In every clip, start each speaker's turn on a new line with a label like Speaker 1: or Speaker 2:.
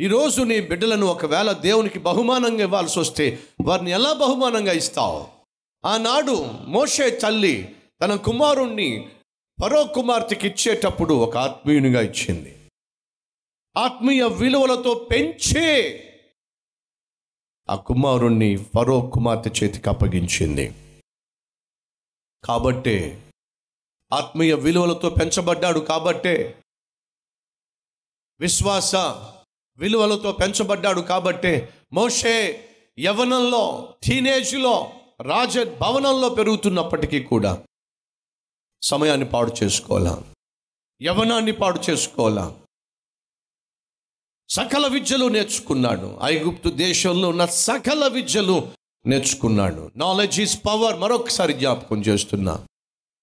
Speaker 1: ఈరోజు నీ బిడ్డలను ఒకవేళ దేవునికి బహుమానంగా ఇవ్వాల్సి వస్తే వారిని ఎలా బహుమానంగా ఇస్తావు? ఆనాడు మోషే తల్లి తన కుమారుణ్ణి పరో కుమార్తెకి ఇచ్చేటప్పుడు ఒక ఆత్మీయునిగా ఇచ్చింది. ఆత్మీయ విలువలతో పెంచే ఆ కుమారుణ్ణి ఫరో కుమార్తె చేతికి అప్పగించింది. కాబట్టే ఆత్మీయ విలువలతో పెంచబడ్డాడు కాబట్టే విశ్వాస విలువలతో పెంచబడ్డాడు కాబట్టే మోషే యవనంలో టీనేజ్లో రాజ భవనంలో పెరుగుతున్నప్పటికీ కూడా సమయాన్ని పాడు చేసుకోవాలా? యవనాన్ని పాడు చేసుకోవాలా? సకల విద్యలు నేర్చుకున్నాడు. ఐగుప్తు దేశంలో ఉన్న సకల విద్యలు నేర్చుకున్నాడు. నాలెడ్జ్ ఈజ్ పవర్ మరొకసారి జ్ఞాపకం చేస్తున్నా.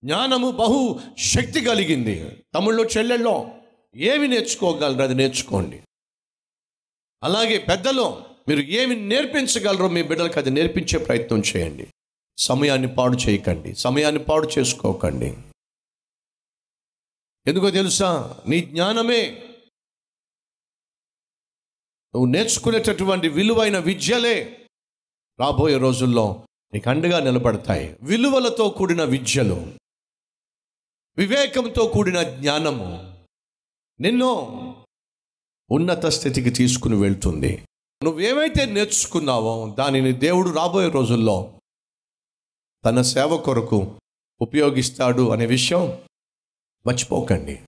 Speaker 1: జ్ఞానము బహు శక్తి కలిగింది. తమిళ్ళో చెల్లెల్లో ఏమి నేర్చుకోగలరు? అది నేర్చుకోండి. అలాగే పెద్దలో మీరు ఏమి నేర్పించగలరో మీ బిడ్డలకు అది నేర్పించే ప్రయత్నం చేయండి. సమయాన్ని పాడు చేయకండి. సమయాన్ని పాడు చేసుకోకండి. ఎందుకో తెలుసా? నీ జ్ఞానమే నువ్వు నేర్చుకునేటటువంటి విలువైన విద్యలే రాబోయే రోజుల్లో నీకు అండగా నిలబడతాయి. విలువలతో కూడిన విద్యలు వివేకంతో కూడిన జ్ఞానము. నిన్ను ఉన్నత స్థితికి తీసుకుని వెళ్తుంది. నువ్వేమైతే నేర్చుకున్నావో దానిని దేవుడు రాబోయే రోజుల్లో తన సేవ కొరకు ఉపయోగిస్తాడు అనే విషయం మర్చిపోకండి.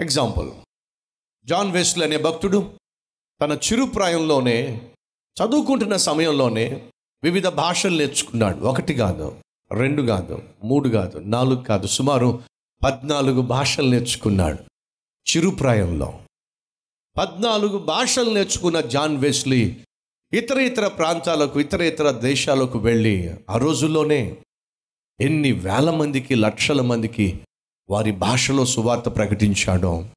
Speaker 1: ఎగ్జాంపుల్ జాన్ వెస్ల్ అనే భక్తుడు తన చిరుప్రాయంలోనే చదువుకుంటున్న సమయంలోనే వివిధ భాషలు నేర్చుకున్నాడు. ఒకటి కాదు రెండు కాదు మూడు కాదు నాలుగు కాదు సుమారు పద్నాలుగు భాషలు నేర్చుకున్నాడు చిరుప్రాయంలో పద్నాలుగు భాషలు నేర్చుకున్న జాన్ వెస్లీ ఇతర ఇతర ప్రాంతాలకు ఇతర ఇతర దేశాలకు వెళ్ళి ఆ రోజుల్లోనే ఎన్ని వేల మందికి లక్షల మందికి వారి భాషలో సువార్త ప్రకటించాడో.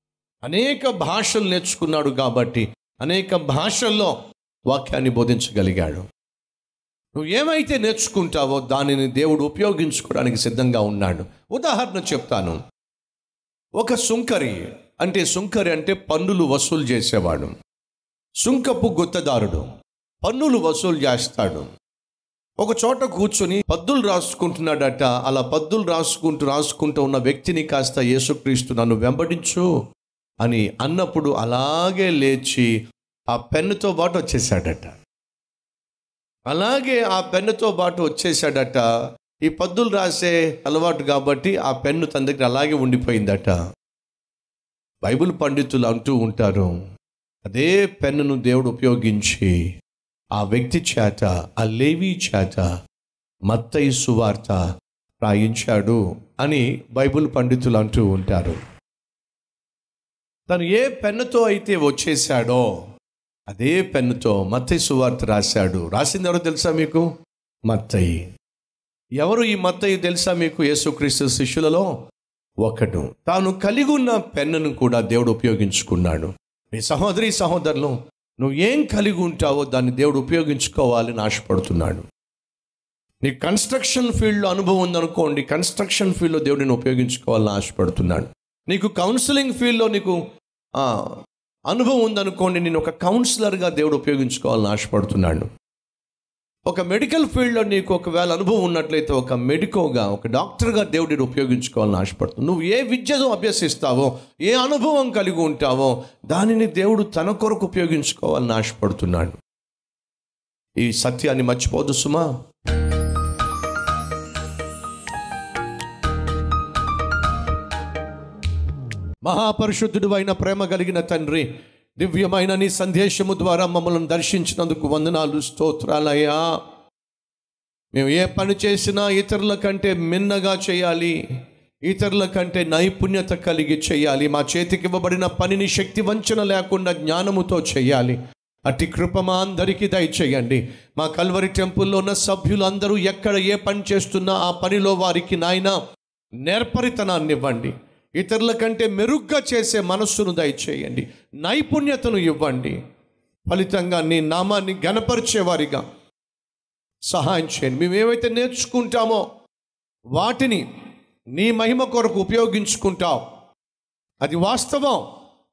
Speaker 1: అనేక భాషలు నేర్చుకున్నాడు కాబట్టి అనేక భాషల్లో వాక్యాన్ని బోధించగలిగాడు. నువ్వు ఏమైతే నేర్చుకుంటావో దానిని దేవుడు ఉపయోగించుకోవడానికి సిద్ధంగా ఉన్నాడు. ఉదాహరణ చెప్తాను. ఒక సుంకరి అంటే సుంకరి అంటే పన్నులు వసూలు చేసేవాడు. సుంకపు గుత్తదారుడు పన్నులు వసూలు చేస్తాడు. ఒక చోట కూర్చొని పద్దులు రాసుకుంటున్నాడట. అలా పద్దులు రాసుకుంటూ రాసుకుంటూ ఉన్న వ్యక్తిని కాస్త యేసుక్రీస్తు నన్ను వెంబడించు అని అన్నప్పుడు అలాగే లేచి ఆ పెన్నుతో పాటు వచ్చేసాడట. అలాగే ఆ పెన్నుతో పాటు వచ్చేసాడట. ఈ పద్దులు రాసే అలవాటు కాబట్టి ఆ పెన్ను తన దగ్గర అలాగే ఉండిపోయిందట. బైబిల్ పండితులు అంటూ ఉంటారు అదే పెన్నును దేవుడు ఉపయోగించి ఆ వ్యక్తి చేత ఆ లేవీ చేత మత్తయి సువార్త రాయించాడు అని బైబిల్ పండితులు అంటూ ఉంటారు. తను ఏ పెన్నుతో అయితే వచ్చేసాడో అదే పెన్నుతో మత్తయి సువార్త రాశాడు. రాసింది ఎవరో తెలుసా మీకు? మత్తయి. ఎవరు ఈ మత్తయి తెలుసా మీకు యేసుక్రీస్తు శిష్యులలో? ఒకడు. తాను కలిగి ఉన్న పెన్నును కూడా దేవుడు ఉపయోగించుకున్నాడు. మీ సహోదరి సహోదరులు నువ్వు ఏం కలిగి ఉంటావో దాన్ని దేవుడు ఉపయోగించుకోవాలని ఆశపడుతున్నాడు. నీ కన్స్ట్రక్షన్ ఫీల్డ్లో అనుభవం ఉందనుకోండి కన్స్ట్రక్షన్ ఫీల్డ్లో దేవుడిని ఉపయోగించుకోవాలని ఆశపడుతున్నాడు. నీకు కౌన్సిలింగ్ ఫీల్డ్లో నీకు అనుభవం ఉందనుకోండి నేను ఒక కౌన్సిలర్గా దేవుడు ఉపయోగించుకోవాలని ఆశపడుతున్నాడు. ఒక మెడికల్ ఫీల్డ్లో నీకు ఒకవేళ అనుభవం ఉన్నట్లయితే ఒక మెడికోగా ఒక డాక్టర్గా దేవుడిని ఉపయోగించుకోవాలని ఆశపడుతుంది నువ్వు ఏ విద్యను అభ్యసిస్తావో ఏ అనుభవం కలిగి ఉంటావో దానిని దేవుడు తన కొరకు ఉపయోగించుకోవాలని ఆశపడుతున్నాడు. ఈ సత్యాన్ని మర్చిపోదు సుమా. మహాపరిశుద్ధుడు అయిన ప్రేమ కలిగిన తండ్రి దివ్యమైన నీ సందేశము ద్వారా మమ్మల్ని దర్శించినందుకు వందనాలు స్తోత్రాలయ్యా. మేము ఏ పని చేసినా ఇతరుల కంటే మిన్నగా చేయాలి. ఇతరుల కంటే నైపుణ్యత కలిగి చేయాలి. మా చేతికి ఇవ్వబడిన పనిని శక్తి వంచన లేకుండా జ్ఞానముతో చేయాలి. అతి కృప మా అందరికీ దయచేయండి. మా కల్వరి టెంపుల్లో ఉన్న సభ్యులందరూ ఎక్కడ ఏ పని చేస్తున్నా ఆ పనిలో వారికి నాయన నేర్పరితనాన్ని ఇవ్వండి ఇతరుల కంటే మెరుగ్గా చేసే మనస్సును దయచేయండి. నైపుణ్యతను ఇవ్వండి. ఫలితంగా నీ నామాన్ని గనపరిచేవారిగా సహాయం చేయండి. మేమేమైతే నేర్చుకుంటామో వాటిని నీ మహిమ కొరకు ఉపయోగించుకుంటావు అది వాస్తవం.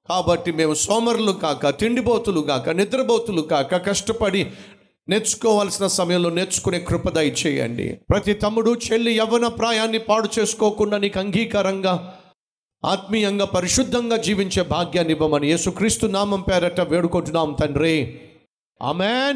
Speaker 1: కాబట్టి మేము సోమరులు కాక తిండిబోతులు కాక నిద్రబోతులు కాక కష్టపడి నేర్చుకోవాల్సిన సమయంలో నేర్చుకునే కృపద చేయండి ప్రతి తమ్ముడు చెల్లి యవ్వన ప్రాయాన్ని పాడు చేసుకోకుండా నీకు అంగీకారంగా ఆత్మీయంగా పరిశుద్ధంగా జీవించే భాగ్యాన్ని ఇవ్వమని యేసుక్రీస్తు నామం పేరట వేడుకుంటున్నాం తండ్రి. ఆమెన్.